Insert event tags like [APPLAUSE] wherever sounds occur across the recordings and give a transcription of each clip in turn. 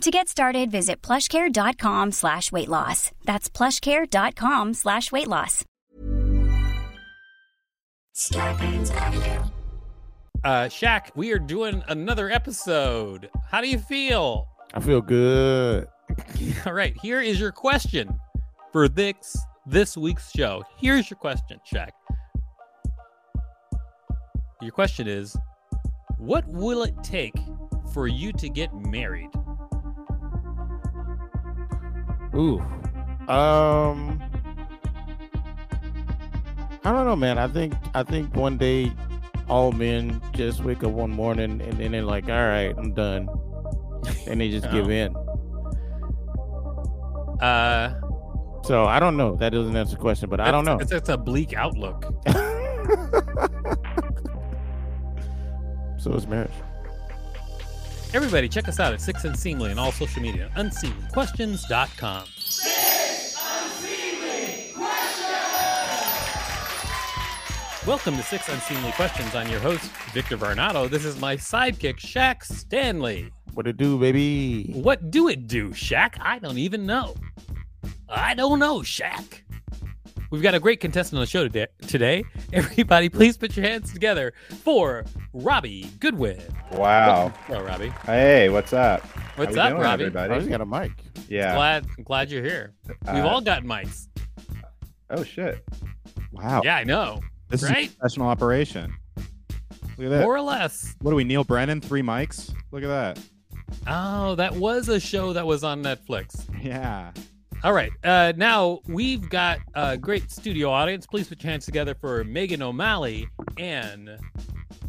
To get started, visit plushcare.com slash weight loss. That's plushcare.com slash weight loss. Uh, Shak, we are doing another episode. How do you feel? I feel good. [LAUGHS] All right, here is your question for this this week's show. Here's your question, Shak. Your question is, what will it take for you to get married? Ooh. Um I don't know, man. I think I think one day all men just wake up one morning and then they're like, all right, I'm done. And they just [LAUGHS] give Oh. in. Uh, So I don't know. That doesn't answer the question, but I don't know. It's, it's a bleak outlook. [LAUGHS] so it's marriage. Everybody, check us out at Six Unseemly and all social media, unseemlyquestions.com. Welcome to Six Unseemly Questions. I'm your host, Victor Varnado. This is my sidekick, Shak Standley. What it do, baby? What do it do, Shak? I don't even know. I don't know, Shak. We've got a great contestant on the show today. today. [LAUGHS] Everybody, please put your hands together for Robbie Goodwin. Wow. Hello, Robbie. Hey, what's up? What's How up, doing, Robbie? I just got a mic. Yeah. Glad, glad you're here. We've Uh, all got mics. Oh shit. Wow. Yeah, I know. This is right? a professional operation. Look at that. More or less. What are we, Neal Brennan? Three mics? Look at that. Oh, that was a show that was on Netflix. Yeah. All right. Uh, now we've got a great studio audience. Please put your hands together for Megan O'Malley and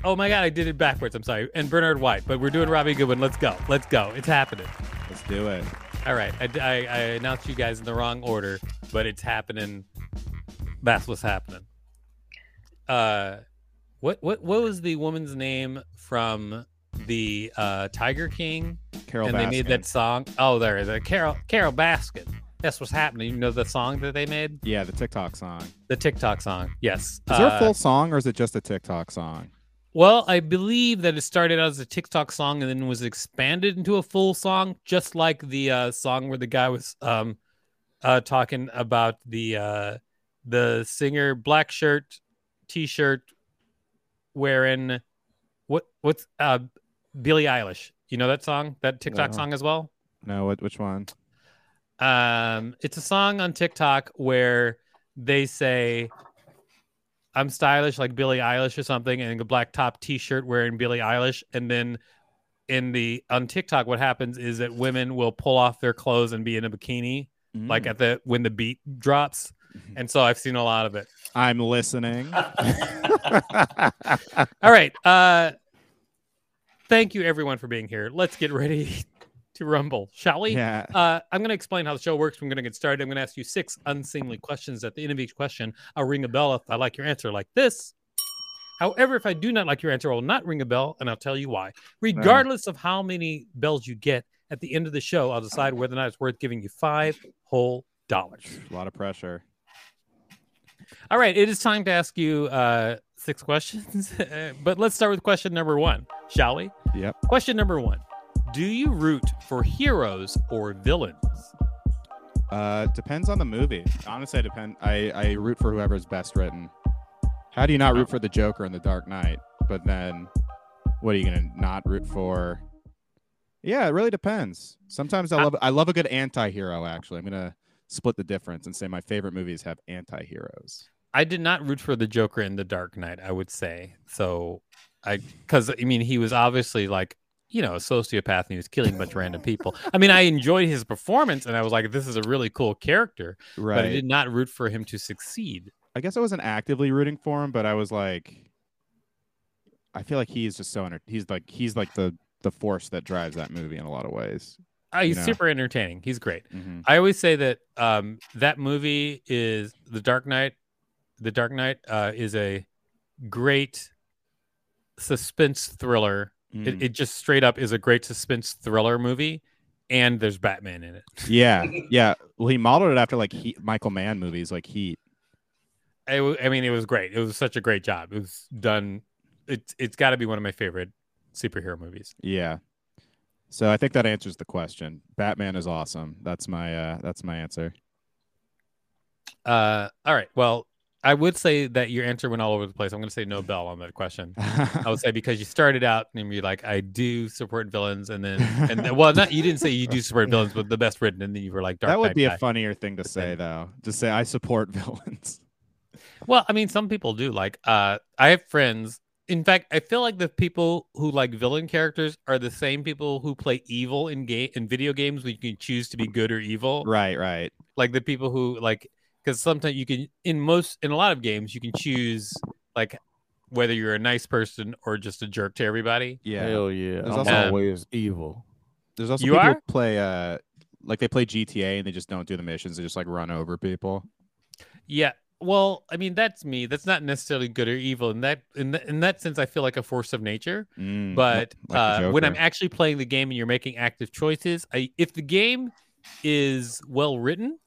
oh my god, I did it backwards. I'm sorry. And Bernard White. But we're doing Robbie Goodwin. Let's go. Let's go. It's happening. Let's do it. All right. I, I, I announced you guys in the wrong order, but it's happening. That's what's happening. Uh, what what what was the woman's name from the uh Tiger King? Carole and they made that song. Oh, there is a Carole Carole Baskin. That's what's happening. You know the song that they made, Yeah, the TikTok song. The TikTok song. Yes. Is there Uh, a full song or is it just a TikTok song? Well, I believe that it started out as a TikTok song and then was expanded into a full song, just like the uh, song where the guy was um, uh, talking about the uh, the singer black shirt, t-shirt, wearing what what's uh, Billie Eilish. You know that song, that TikTok No. song as well. No, what? Which one? Um, it's a song on TikTok where they say, "I'm stylish like Billie Eilish" or something, and a black top T-shirt wearing Billie Eilish, and then in the on TikTok, what happens is that women will pull off their clothes and be in a bikini, like Mm. at the when the beat drops, and so I've seen a lot of it. I'm listening. [LAUGHS] All right, uh, thank you everyone for being here. Let's get ready to rumble, shall we? yeah. Uh, I'm going to explain how the show works. I'm going to get started. I'm going to ask you six unseemly questions. At the end of each question, I'll ring a bell if I like your answer, like this. However, if I do not like your answer, I will not ring a bell, and I'll tell you why. Regardless of how many bells you get at the end of the show, I'll decide whether or not it's worth giving you five whole dollars. A lot of pressure. All right, it is time to ask you uh, six questions, [LAUGHS] but let's start with question number one, shall we? Yep. Question number one: Do you root for heroes or villains? Uh, depends on the movie. Honestly, I depend. I I root for whoever's best written. How do you not root for the Joker in The Dark Knight? But then, what are you gonna not root for? Yeah, it really depends. Sometimes I I- love I love a good anti-hero. Actually, I'm gonna split the difference and say my favorite movies have anti-heroes. I did not root for the Joker in The Dark Knight. I would say so. I because I mean he was obviously like you know a sociopath and he was killing a bunch of random people. [LAUGHS] I mean I enjoyed his performance and I was like this is a really cool character, Right. but I did not root for him to succeed. I guess I wasn't actively rooting for him, but I was like, I feel like he's just so enter- he's like he's like the the force that drives that movie in a lot of ways. Uh, he's You know. super entertaining. He's great. Mhm. I always say that um, that movie is The Dark Knight The Dark Knight uh, is a great suspense thriller. Mm. It, it just straight up is a great suspense thriller movie, and there's Batman in it. [LAUGHS] yeah, yeah. Well, he modeled it after like Heat, Michael Mann movies, like Heat. I, w- I mean, it was great. It was such a great job. It was done. It's it's got to be one of my favorite superhero movies. Yeah. So I think that answers the question. Batman is awesome. That's my uh that's my answer. Uh, all right. Well, I would say that your answer went all over the place. I'm going to say no bell on that question. I would [LAUGHS] say because you started out and you're like, I do support villains, and then and then, well, not you didn't say you do support villains, but the best written, and then you were like, Dark that would Knight be guy. a funnier thing to say though. Just say I support [LAUGHS] villains. Well, I mean, some people do. Like, uh, I have friends. In fact, I feel like the people who like villain characters are the same people who play evil in game in video games where you can choose to be good or evil. Right, right. Like the people who like because sometimes you can in most in a lot of games you can choose like whether you're a nice person or just a jerk to everybody. Yeah. Hell yeah. There's I'm also- always evil. There's also You people are? play uh like they play GTA and they just don't do the missions. They just like run over people. Yeah. Well, I mean that's me. That's not necessarily good or evil. In that in, th- in that sense, I feel like a force of nature. Mm, but like uh, when I'm actually playing the game and you're making active choices, I, if the game is well written,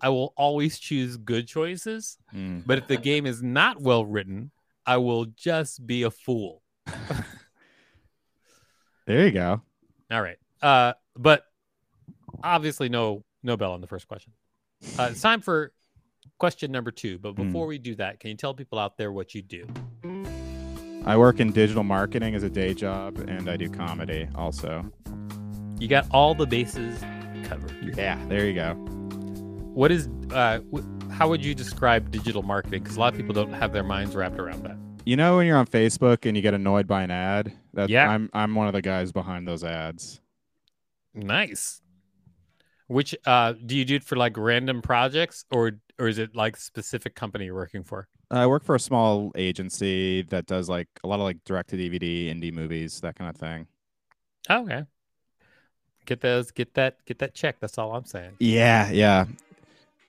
I will always choose good choices. Mm. But if the game is not well written, I will just be a fool. [LAUGHS] There you go. All right. Uh, but obviously, no no bell on the first question. Uh, it's time for question number two. But Hmm. before we do that, can you tell people out there what you do? I work in digital marketing as a day job and I do comedy also. You got all the bases covered. Yeah, there you go. What is uh, wh- how would you describe digital marketing? Because a lot of people don't have their minds wrapped around that. You know when you're on Facebook and you get annoyed by an ad? That Yeah. I'm I'm one of the guys behind those ads. Nice. Which uh, do you do it for like random projects, or or is it like specific company you're working for? I work for a small agency that does like a lot of like direct to DVD indie movies, that kind of thing. Oh, okay. Get those, get that, get that check. That's all I'm saying. Yeah, yeah.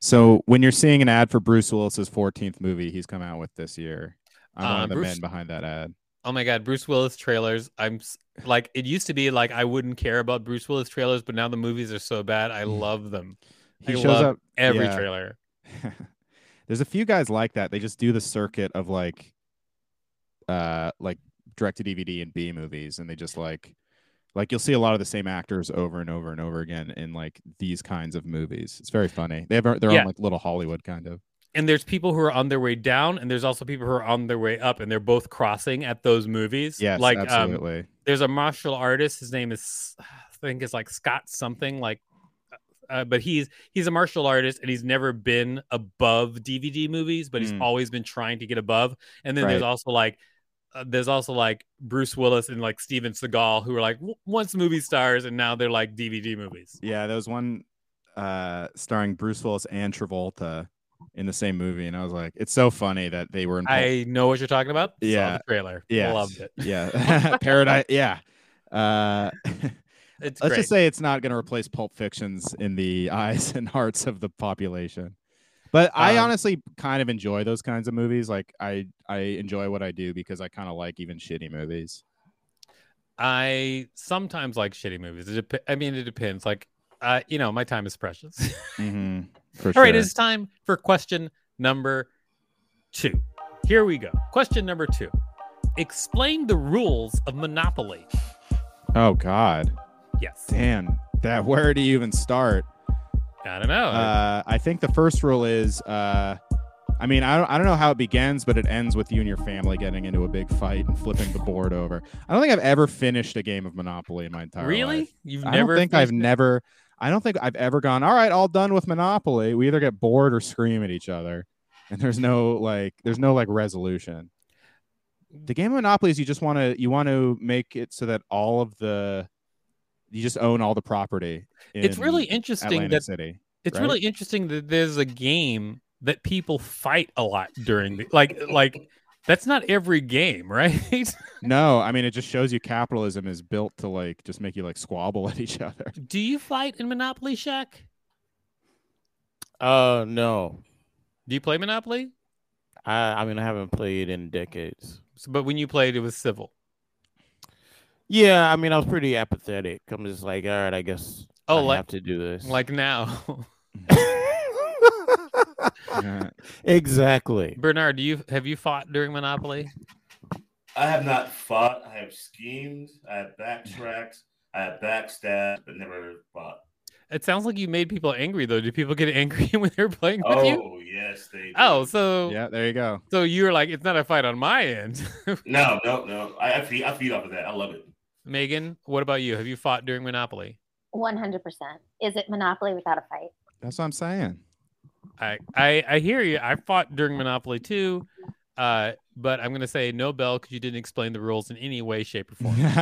So when you're seeing an ad for Bruce Willis's 14th movie he's come out with this year, I'm one of the Bruce- men behind that ad. Oh my God, Bruce Willis trailers. I'm like, it used to be like I wouldn't care about Bruce Willis trailers, but now the movies are so bad. I love them. He I shows up every yeah. trailer. [LAUGHS] There's a few guys like that. They just do the circuit of like uh like direct to DVD and B movies and they just like like you'll see a lot of the same actors over and over and over again in like these kinds of movies. It's very funny. They have their Yeah. own like little Hollywood kind of. And there's people who are on their way down, and there's also people who are on their way up, and they're both crossing at those movies. Yes, like um, absolutely. there's a martial artist. His name is, I think, it's like Scott something. Like, uh, but he's he's a martial artist, and he's never been above DVD movies, but he's Mm. always been trying to get above. And then there's also like, uh, there's also like Bruce Willis and like Steven Seagal, who are like w- once movie stars, and now they're like DVD movies. Yeah, there was one uh starring Bruce Willis and Travolta in the same movie and I was like, it's so funny that they were in I know what you're talking about. Yeah. the trailer. yeah, loved it. Yeah. [LAUGHS] [LAUGHS] Paradise yeah. Uh It's [LAUGHS] Let's great. just say it's not going to replace Pulp Fictions in the eyes and hearts of the population. But I Um, honestly kind of enjoy those kinds of movies. Like I, I enjoy what I do because I kind of like even shitty movies. I sometimes like shitty movies. It dep- I mean, it depends. Like, uh, you know, my time is precious. Mm-hmm. [LAUGHS] All right, it's time for question number two. Here we go. Question number two. Explain the rules of Monopoly. oh God, Yes. damn that. Where do you even start? I don't know. Uh, I think the first rule is, uh, I mean, I don't, I don't know how it begins, but it ends with you and your family getting into a big fight and flipping the board over. I don't think I've ever finished a game of Monopoly in my entire really? life. Really? You've never I never don't think I've it? never. I don't think I've ever gone. All right, all done with Monopoly. We either get bored or scream at each other, and there's no like, there's no like resolution. The game of Monopoly is you just want to you want to make it so that all of the you just own all the property. It's really interesting Atlantic that City. it's right? really interesting that there's a game that people fight a lot during the like like that's not every game, [LAUGHS] right? No, I mean it just shows you capitalism is built to like just make you like squabble [LAUGHS] at each other. Do you fight in Monopoly Shak? Uh, no. Do you play Monopoly? I I mean I haven't played in decades. So, but when you played, it was civil. Yeah, I mean I was pretty apathetic. I'm just like, all right, I guess Oh, I like- have to do this. Like now, [LAUGHS] [LAUGHS] exactly. Bernard, do you have you fought during Monopoly? I have not fought. I have schemed. I have backtracked. I have backstabbed, but never fought. It sounds like you made people angry though. Do people get angry [LAUGHS] when they're playing with you? Oh yes, they. do. Oh, so yeah, there you go. so you're like, it's not a fight on my end. no, no, no. I, I feed. I feed off of that. I love it. Megan, what about you? Have you fought during Monopoly? 100%. Is it Monopoly without a fight? That's what I'm saying. I I, I hear you. I fought during Monopoly too, uh, but I'm gonna say no bell because you didn't explain the rules in any way, shape, or form. [LAUGHS] I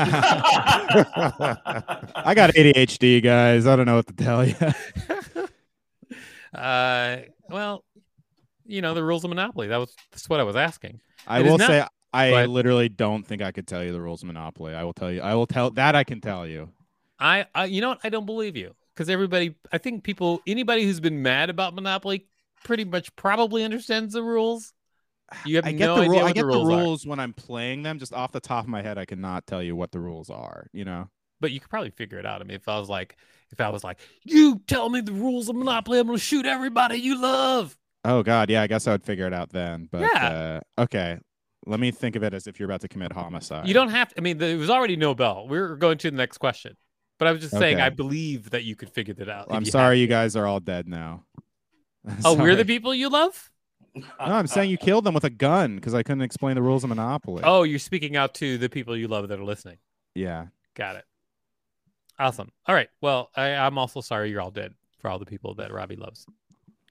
got ADHD, guys. I don't know what to tell you. [LAUGHS] uh, well, you know the rules of Monopoly. That was that's what I was asking. I It is will not- say Go I ahead. literally don't think I could tell you the rules of Monopoly. I will tell you. I will tell that I can tell you. I, I you know what? I don't believe you because everybody. I think people, anybody who's been mad about Monopoly, pretty much probably understands the rules. You have I get no the idea. I get the rules, the rules when I'm playing them. Just off the top of my head, I cannot tell you what the rules are. You know. but you could probably figure it out. I mean, if I was like, if I was like, you tell me the rules of Monopoly, I'm gonna shoot everybody you love. Oh God, yeah. I guess I would figure it out then. But Yeah. uh, okay. Let me think of it as if you're about to commit homicide. You don't have to. I mean, there was already no bell. We're going to the next question. But I was just saying, I believe that you could figure that out. Well, I'm you sorry, had you guys are all dead now. [LAUGHS] Oh, we're the people you love. No, I'm saying you killed them with a gun because I couldn't explain the rules of Monopoly. Oh, you're speaking out to the people you love that are listening. yeah. Got it. Awesome. All right. Well, I, I'm also sorry you're all dead for all the people that Robbie loves.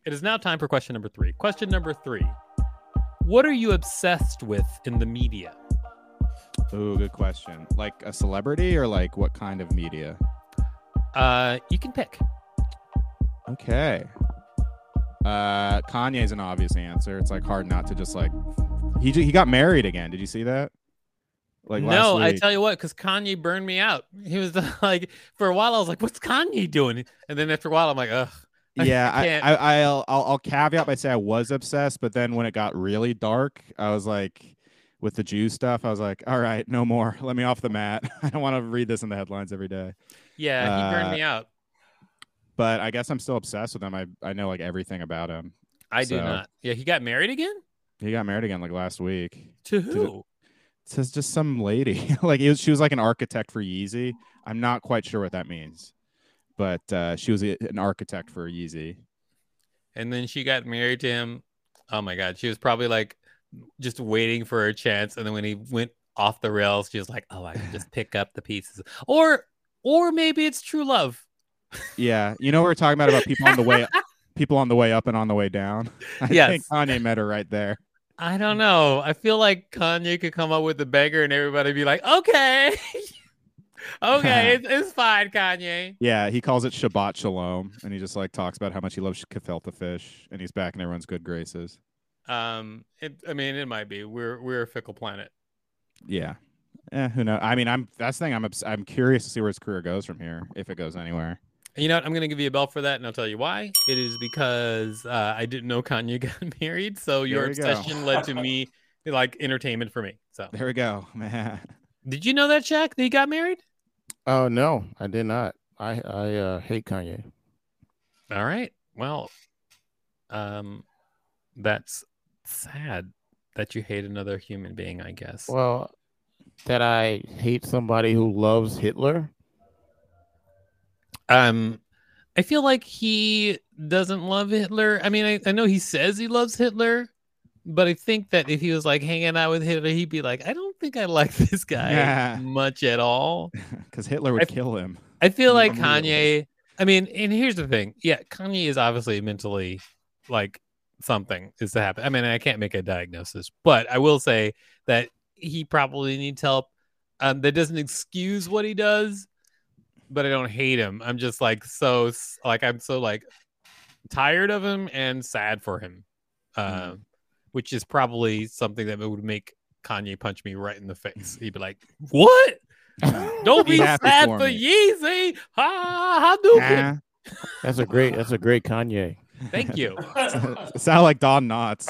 It is now time for question number three. Question number three What are you obsessed with in the media? Ooh, good question. Like a celebrity or like what kind of media? Uh, you can pick. Okay. Uh, Kanye's an obvious answer. It's like hard not to just like he he got married again. Did you see that? Like no, I tell you what, because Kanye burned me out. He was [LAUGHS] like, for a while, I was like, "What's Kanye doing?" And then after a while, I'm like, "Ugh." [LAUGHS] Yeah, I, I, I'll, I'll I'll caveat by saying I was obsessed, but then when it got really dark, I was like, with the Jew stuff, I was like, all right, no more. Let me off the mat. [LAUGHS] I don't want to read this in the headlines every day. Yeah, he burned Uh, me out. But I guess I'm still obsessed with him. I I know like everything about him. I do not. Yeah, he got married again. He got married again like last week. To who? It says just some lady. [LAUGHS] like it was, she was like an architect for Yeezy. I'm not quite sure what that means, but uh, she was a, an architect for Yeezy. and then she got married to him. Oh my god, she was probably like just waiting for her chance, and then when he went off the rails, she was like, "Oh, I can just pick up the pieces," or or maybe it's true love. [LAUGHS] Yeah, you know what we're talking about about people on the way, [LAUGHS] people on the way up and on the way down. I Yes. think Kanye met her right there. I don't know. I feel like Kanye could come up with a beggar, and everybody be like, "Okay, [LAUGHS] okay, [LAUGHS] it's, it's fine, Kanye." Yeah, he calls it Shabbat Shalom, and he just like talks about how much he loves gefilte fish, and he's back in everyone's good graces. Um, it, I mean, it might be. We're we're a fickle planet. Yeah. Eh, who knows? I mean, I'm that's the thing. I'm obs- I'm curious to see where his career goes from here, if it goes anywhere. And you know what? I'm gonna give you a bell for that, and I'll tell you why. It is because uh, I didn't know Kanye [LAUGHS] got married, so your you obsession led to me like entertainment for me. So, There we go, [LAUGHS] man. did you know that Shak that he got married? Oh no, I did not. I I uh, hate Kanye. All right. Well, um, that's sad that you hate another human being. I guess. Well, that I hate somebody who loves Hitler. Um, I feel like he doesn't love Hitler. I mean, I, I know he says he loves Hitler, but I think that if he was like hanging out with Hitler, he'd be like, I don't think I like [LAUGHS] this guy Yeah. much at all. [LAUGHS] Because Hitler would I- kill him. I feel like Kanye. I mean, and here's the thing. Yeah, Kanye is obviously mentally like something is to happen. I mean, I can't make a diagnosis, but I will say that he probably needs help. Um, that doesn't excuse what he does, but I don't hate him. I'm just like so like I'm so like tired of him and sad for him, uh, which is probably something that would make Kanye punch me right in the face. He'd be like, [LAUGHS] "What? [LAUGHS] Don't Be be sad for for. Yeezy. Ha, how do Ah, That's a great. That's a great Kanye. Thank you. [LAUGHS] sound like Don Knotts.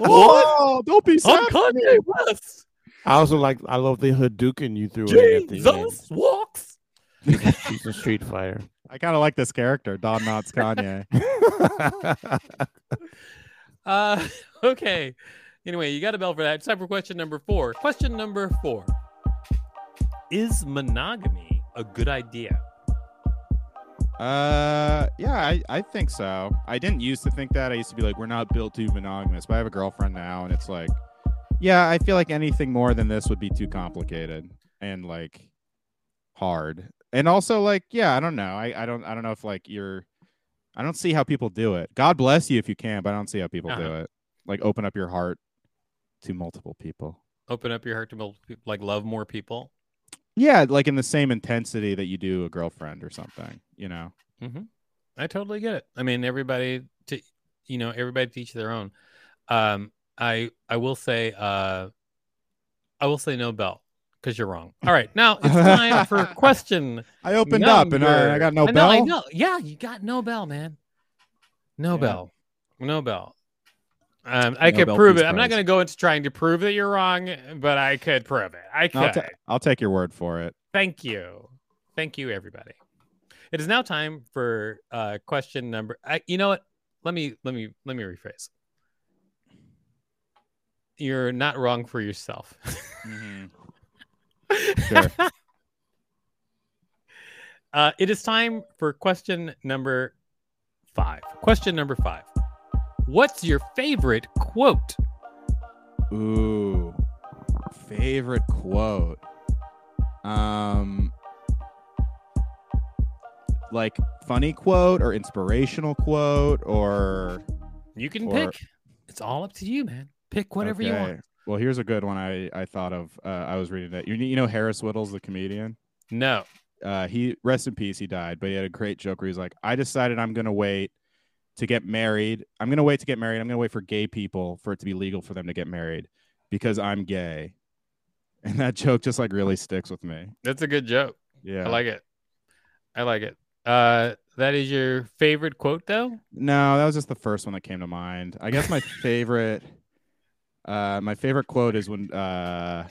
Oh, don't be I'm sad. Kanye West. I also like I love the Hadouken you threw in at the end. Jesus walks. She's a Street Fighter. I kind of like this character, Don Knotts Kanye. Uh, okay. Anyway, you got a bell for that. It's time for question number four. Question number four: Is monogamy a good idea? Uh, yeah, I, I think so. I didn't used to think that. I used to be like, we're not built to be monogamous, but I have a girlfriend now, and it's like, yeah, I feel like anything more than this would be too complicated and like hard. And also, like, yeah, I don't know. I, I don't I don't know if like you're I don't see how people do it. God bless you if you can, but I don't see how people do Uh-huh. it. Like open up your heart to multiple people. Open up your heart to multiple people, like love more people. Yeah, like in the same intensity that you do a girlfriend or something, you know. I totally get it. I mean, everybody to you know, everybody to each their own. Um, I I will say uh I will say no bell because you're wrong. All right, now it's [LAUGHS] time for question. I opened up and I, I got no I know, bell. I know. Yeah, you got no bell, man. No Yeah. bell. No bell. Um, I could prove it. I'm not going to go into trying to prove that you're wrong, but I could prove it. I could. I'll, ta- I'll take your word for it. Thank you. Thank you, everybody. It is now time for uh, question number. I, you know what? Let me let me let me rephrase. You're not wrong for yourself. [LAUGHS] Sure. uh, it is time for question number five. Question number five. What's your favorite quote? Ooh, favorite quote. Um, like funny quote or inspirational quote or You can Or- pick. It's all up to you, man. Pick whatever you want. Well, here's a good one I I thought of. Uh, I was reading that. You you know Harris Wittels, the comedian. No. Uh, he rest in peace. He died, but he had a great joke where he's like, "I decided I'm gonna wait to get married. I'm gonna wait to get married. I'm gonna wait for gay people for it to be legal for them to get married because I'm gay." [LAUGHS] And that joke just like really sticks with me. That's a good joke. Yeah. I like it. I like it. Uh, that is your favorite quote, though. No, that was just the first one that came to mind. I guess my [LAUGHS] favorite uh my favorite quote is when uh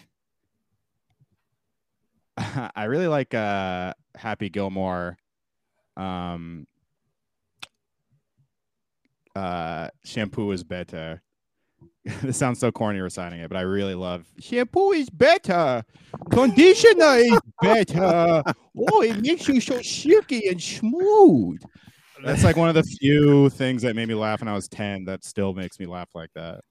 [LAUGHS] I really like uh Happy Gilmore um uh shampoo is better. [LAUGHS] this sounds so corny reciting it, but I really love shampoo is better. Conditioner is better. Oh, it makes you so silky and smooth. That's like one of the few things that made me laugh when I was 10 that still makes me laugh like that.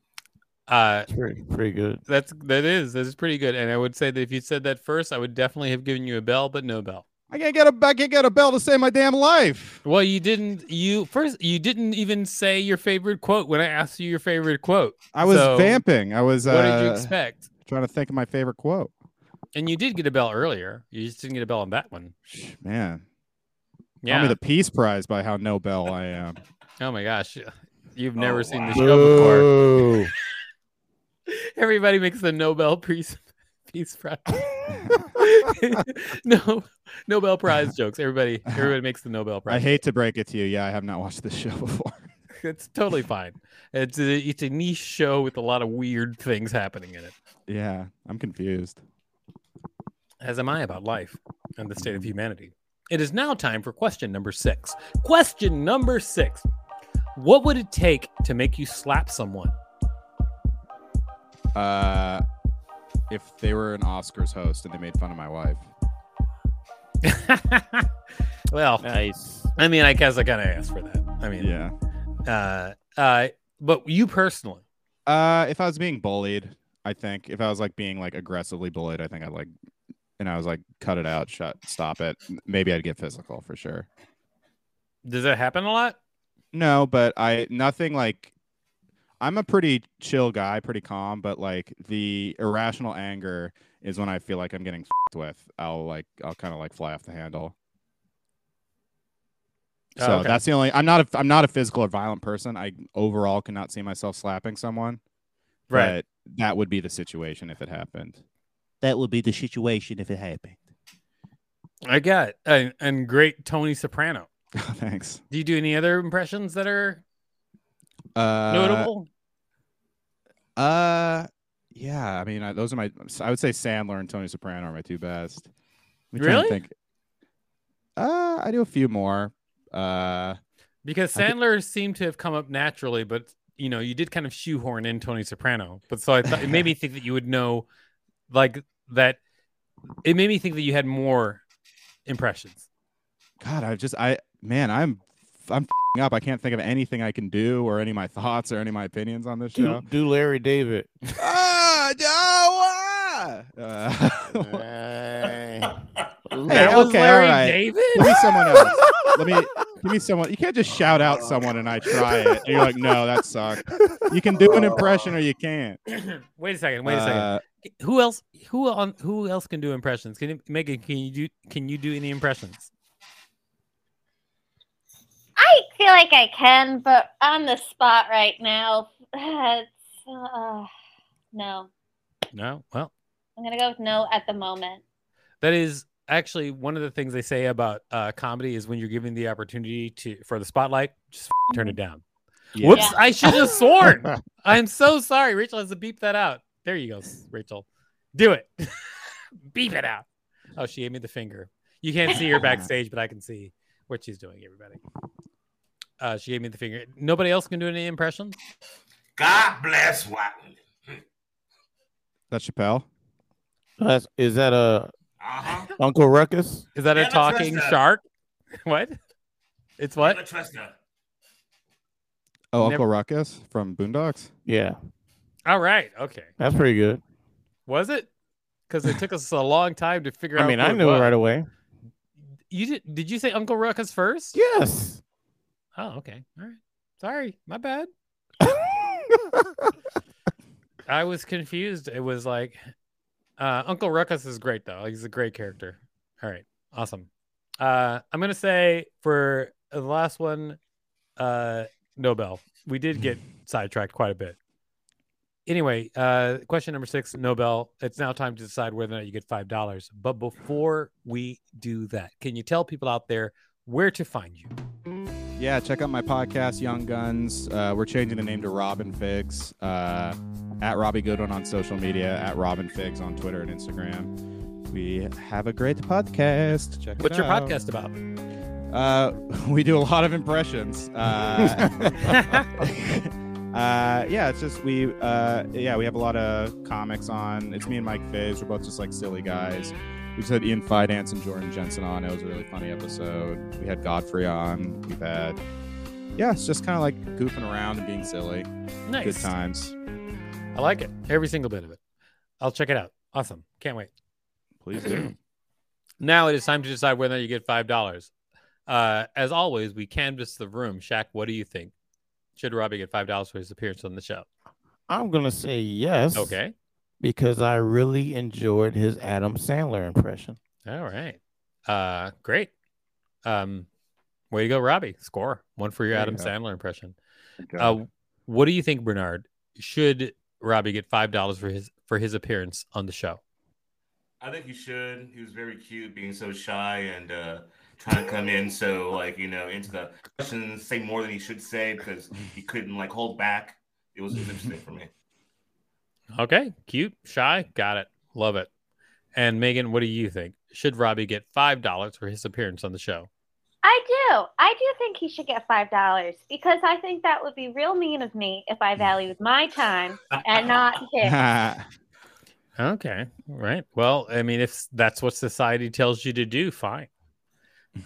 Uh, pretty, pretty good. that's that is that is pretty good. And I would say that if you said that first, I would definitely have given you a bell, but no bell. I can't get a I can't get a bell to save my damn life. Well, you didn't. You first. You didn't even say your favorite quote when I asked you your favorite quote. I was So, vamping. I was uh, What did you expect? trying to think of my favorite quote. And you did get a bell earlier. You just didn't get a bell on that one. Shh, Man, call Yeah. me the Peace Prize by how no bell I am. [LAUGHS] oh my gosh, you've never Oh, seen wow. the show before. [LAUGHS] Everybody makes the Nobel Peace Peace Prize. [LAUGHS] [LAUGHS] no, Nobel Prize jokes. Everybody, [LAUGHS] everybody makes the Nobel Prize. I hate to break it to you. Yeah, I have not watched this show before. It's totally fine. It's a, it's a niche show with a lot of weird things happening in it. yeah, I'm confused. As am I about life and the state of humanity. It is now time for question number six. Question number six: What would it take to make you slap someone? Uh, if they were an Oscars host and they made fun of my wife, [LAUGHS] well, Nice. I mean, I guess I kind of asked for that. I mean, yeah. uh, uh, but you personally, Uh, if I was being bullied, I think if I was like being like aggressively bullied, I think I'd like, and I was like, cut it out, shut, stop it. Maybe I'd get physical for sure. does that happen a lot? No, but I nothing like. I'm a pretty chill guy, pretty calm, but like the irrational anger is when I feel like I'm getting fed with. I'll like, I'll kind of like fly off the handle. Oh, So okay. that's the only. I'm not a. I'm not a physical or violent person. I overall cannot see myself slapping someone. Right. But that would be the situation if it happened. That would be the situation if it happened. I got it. and, and great Tony Soprano. [LAUGHS] Thanks. Do you do any other impressions that are Uh, notable? Uh, yeah. I mean, I, those are my. I would say Sandler and Tony Soprano are my two best. Me Really? Think. Uh, I do a few more. Uh, Because I Sandler seemed to have come up naturally, but you know, you did kind of shoehorn in Tony Soprano. But so I thought it made me think that you would know, like that. It made me think that you had more impressions. God, I just, I man, I'm, I'm f***ing up. I can't think of anything I can do or any of my thoughts or any of my opinions on this Do, show. do Larry David. [LAUGHS] ah, no, ah! Uh, Hey, [LAUGHS] Hey, that was okay, Larry right. David. give me someone else. Let me [LAUGHS] give me someone. You can't just shout out someone and I try it. And you're like, no, that sucked. You can do an impression or you can't. [CLEARS THROAT] wait a second. Wait a second. Uh, Who else? Who on? Who else can do impressions? Can you, Megan? Can you do? Can you do any impressions? I feel like I can, but on the spot right now, [SIGHS] it's, uh, no. No. Well, I'm gonna go with no at the moment. that is actually one of the things they say about uh, comedy is when you're given the opportunity to for the spotlight, just f- turn it down. yeah. Whoops! Yeah. I [LAUGHS] should have sworn. [LAUGHS] I'm so sorry. Rachel has to beep that out. There you go, Rachel. Do it. [LAUGHS] beep it out. Oh, she gave me the finger. You can't see her backstage, but I can see what she's doing. Everybody. Uh, she gave me the finger. Nobody else can do any impressions. God bless Watson. That's Chappelle. That's, is that a Uh-huh. Uncle Ruckus? Is that a Never talking trust shark? What? It's what? Never trust. Oh, Never- Uncle Ruckus from Boondocks. Yeah, All right. Okay. that's pretty good. Was it? Because it took us a long time to figure out. I mean, I knew it was. right away. You did? Did you say Uncle Ruckus first? Yes. Oh, okay. All right. Sorry, my bad. [LAUGHS] I was confused. It was like uh, Uncle Ruckus is great though. He's a great character. All right, awesome. Uh, I'm gonna say for the last one, uh, Nobel. We did get sidetracked quite a bit. Anyway, uh, question number six, Nobel. It's now time to decide whether or not you get five dollars. But before we do that, can you tell people out there where to find you? Yeah, check out my podcast, Young Guns. Uh, we're changing the name to Robin Figs. Uh, at Robbie Goodwin on social media, at Robin Figs on Twitter and Instagram. We have a great podcast. Check it What's your out. podcast about? Uh, [LAUGHS] we do a lot of impressions. Uh, [LAUGHS] uh, yeah, it's just we. Uh, yeah, we have a lot of comics on. It's me and Mike Fizz. We're both just like silly guys. We just had Ian Fidance and Jordan Jensen on. It was a really funny episode. We had Godfrey on. We've had. Yeah, it's just kind of like goofing around and being silly. Nice. Good times. I like it. Every single bit of it. I'll check it out. Awesome. Can't wait. Please do. [CLEARS THROAT] Now it is time to decide whether you get five dollars. Uh, as always, we canvass the room. Shak, what do you think? Should Robbie get five dollars for his appearance on the show? I'm gonna say yes. Okay. Because I really enjoyed his Adam Sandler impression. All right. Uh, great. Um, way to go, Robbie. Score one for your There Adam go. Sandler impression. Good Uh, what do you think, Bernard? Should Robbie get five dollars for his for his appearance on the show? I think he should. He was very cute, being so shy and uh, trying to come in so like you know into the questions, say more than he should say because he couldn't like hold back. It was interesting for me. Okay, cute, shy, got it, love it. And Megan, what do you think? Should Robbie get five dollars for his appearance on the show? I do. I do think he should get five dollars because I think that would be real mean of me if I valued my time and not [LAUGHS] his. Okay, right. Well, I mean, if that's what society tells you to do, fine.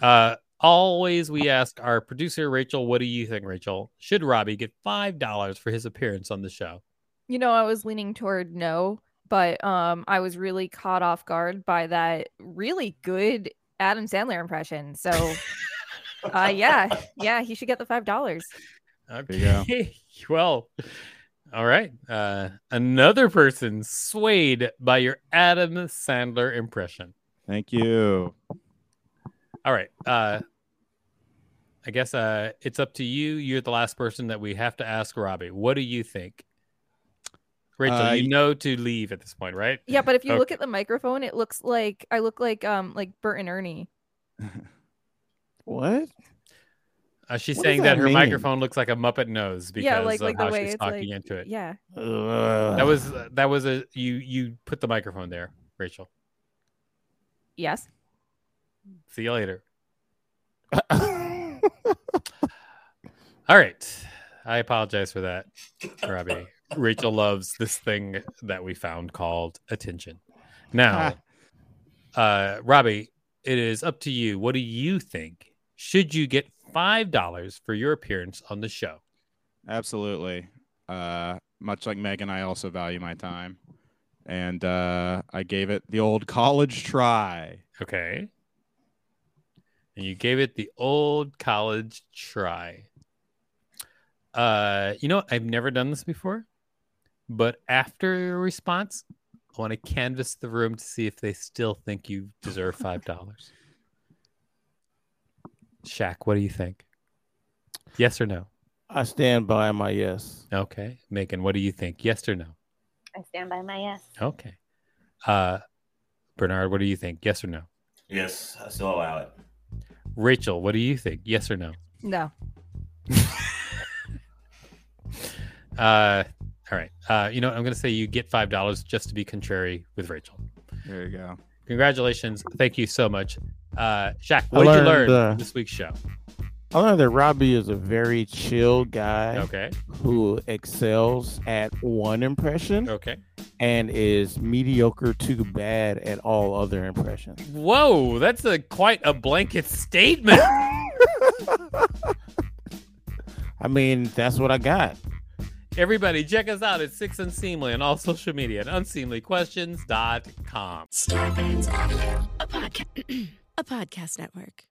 Uh, always we ask our producer Rachel, what do you think, Rachel? Should Robbie get five dollars for his appearance on the show? You know, I was leaning toward no, but um, I was really caught off guard by that really good Adam Sandler impression. So, uh, yeah, [LAUGHS] yeah, he should get the five dollars. Okay. [LAUGHS] well, all right. Uh, another person swayed by your Adam Sandler impression. Thank you. All right. Uh, I guess uh, it's up to you. You're the last person that we have to ask Robbie. What do you think? Rachel, Uh, you know to leave at this point, right? Yeah, but if you look at the microphone, it looks like I look like um like Bert and Ernie. [LAUGHS] What? Uh, she's What saying that that her microphone looks like a Muppet nose because yeah, like of like how the way she's it's talking like, into it. Yeah. Ugh. That was that was a you you put the microphone there, Rachel. Yes. See you later. [LAUGHS] All right. I apologize for that, Robbie. Rachel loves this thing that we found called attention. Now, [LAUGHS] uh, Robbie, it is up to you. What do you think? Should you get five dollars for your appearance on the show? Absolutely. Uh, much like Megan, I also value my time, and uh, I gave it the old college try. Okay. And you gave it the old college try. Uh, you know, I've never done this before, but after your response, I want to canvass the room to see if they still think you deserve five dollars. Shak, what do you think? Yes or no? I stand by my yes. Okay. Megan, what do you think? Yes or no? I stand by my yes. Okay. Uh Bernard, what do you think? Yes or no? Yes, I still allow it. Rachel, what do you think? Yes or no? No. [LAUGHS] Uh, all right. Uh, you know, I'm going to say you get five dollars just to be contrary with Rachel. There you go. Congratulations. Thank you so much. Uh, Shak, I what did you learn uh, this week's show? I learned that Robbie is a very chill guy Okay. who excels at one impression Okay. and is mediocre to bad at all other impressions. Whoa, that's a quite a blanket statement. [LAUGHS] I mean, that's what I got. Everybody, check us out at Six Unseemly on all social media at unseemlyquestions.com. [CLEARS THROAT] A podcast network.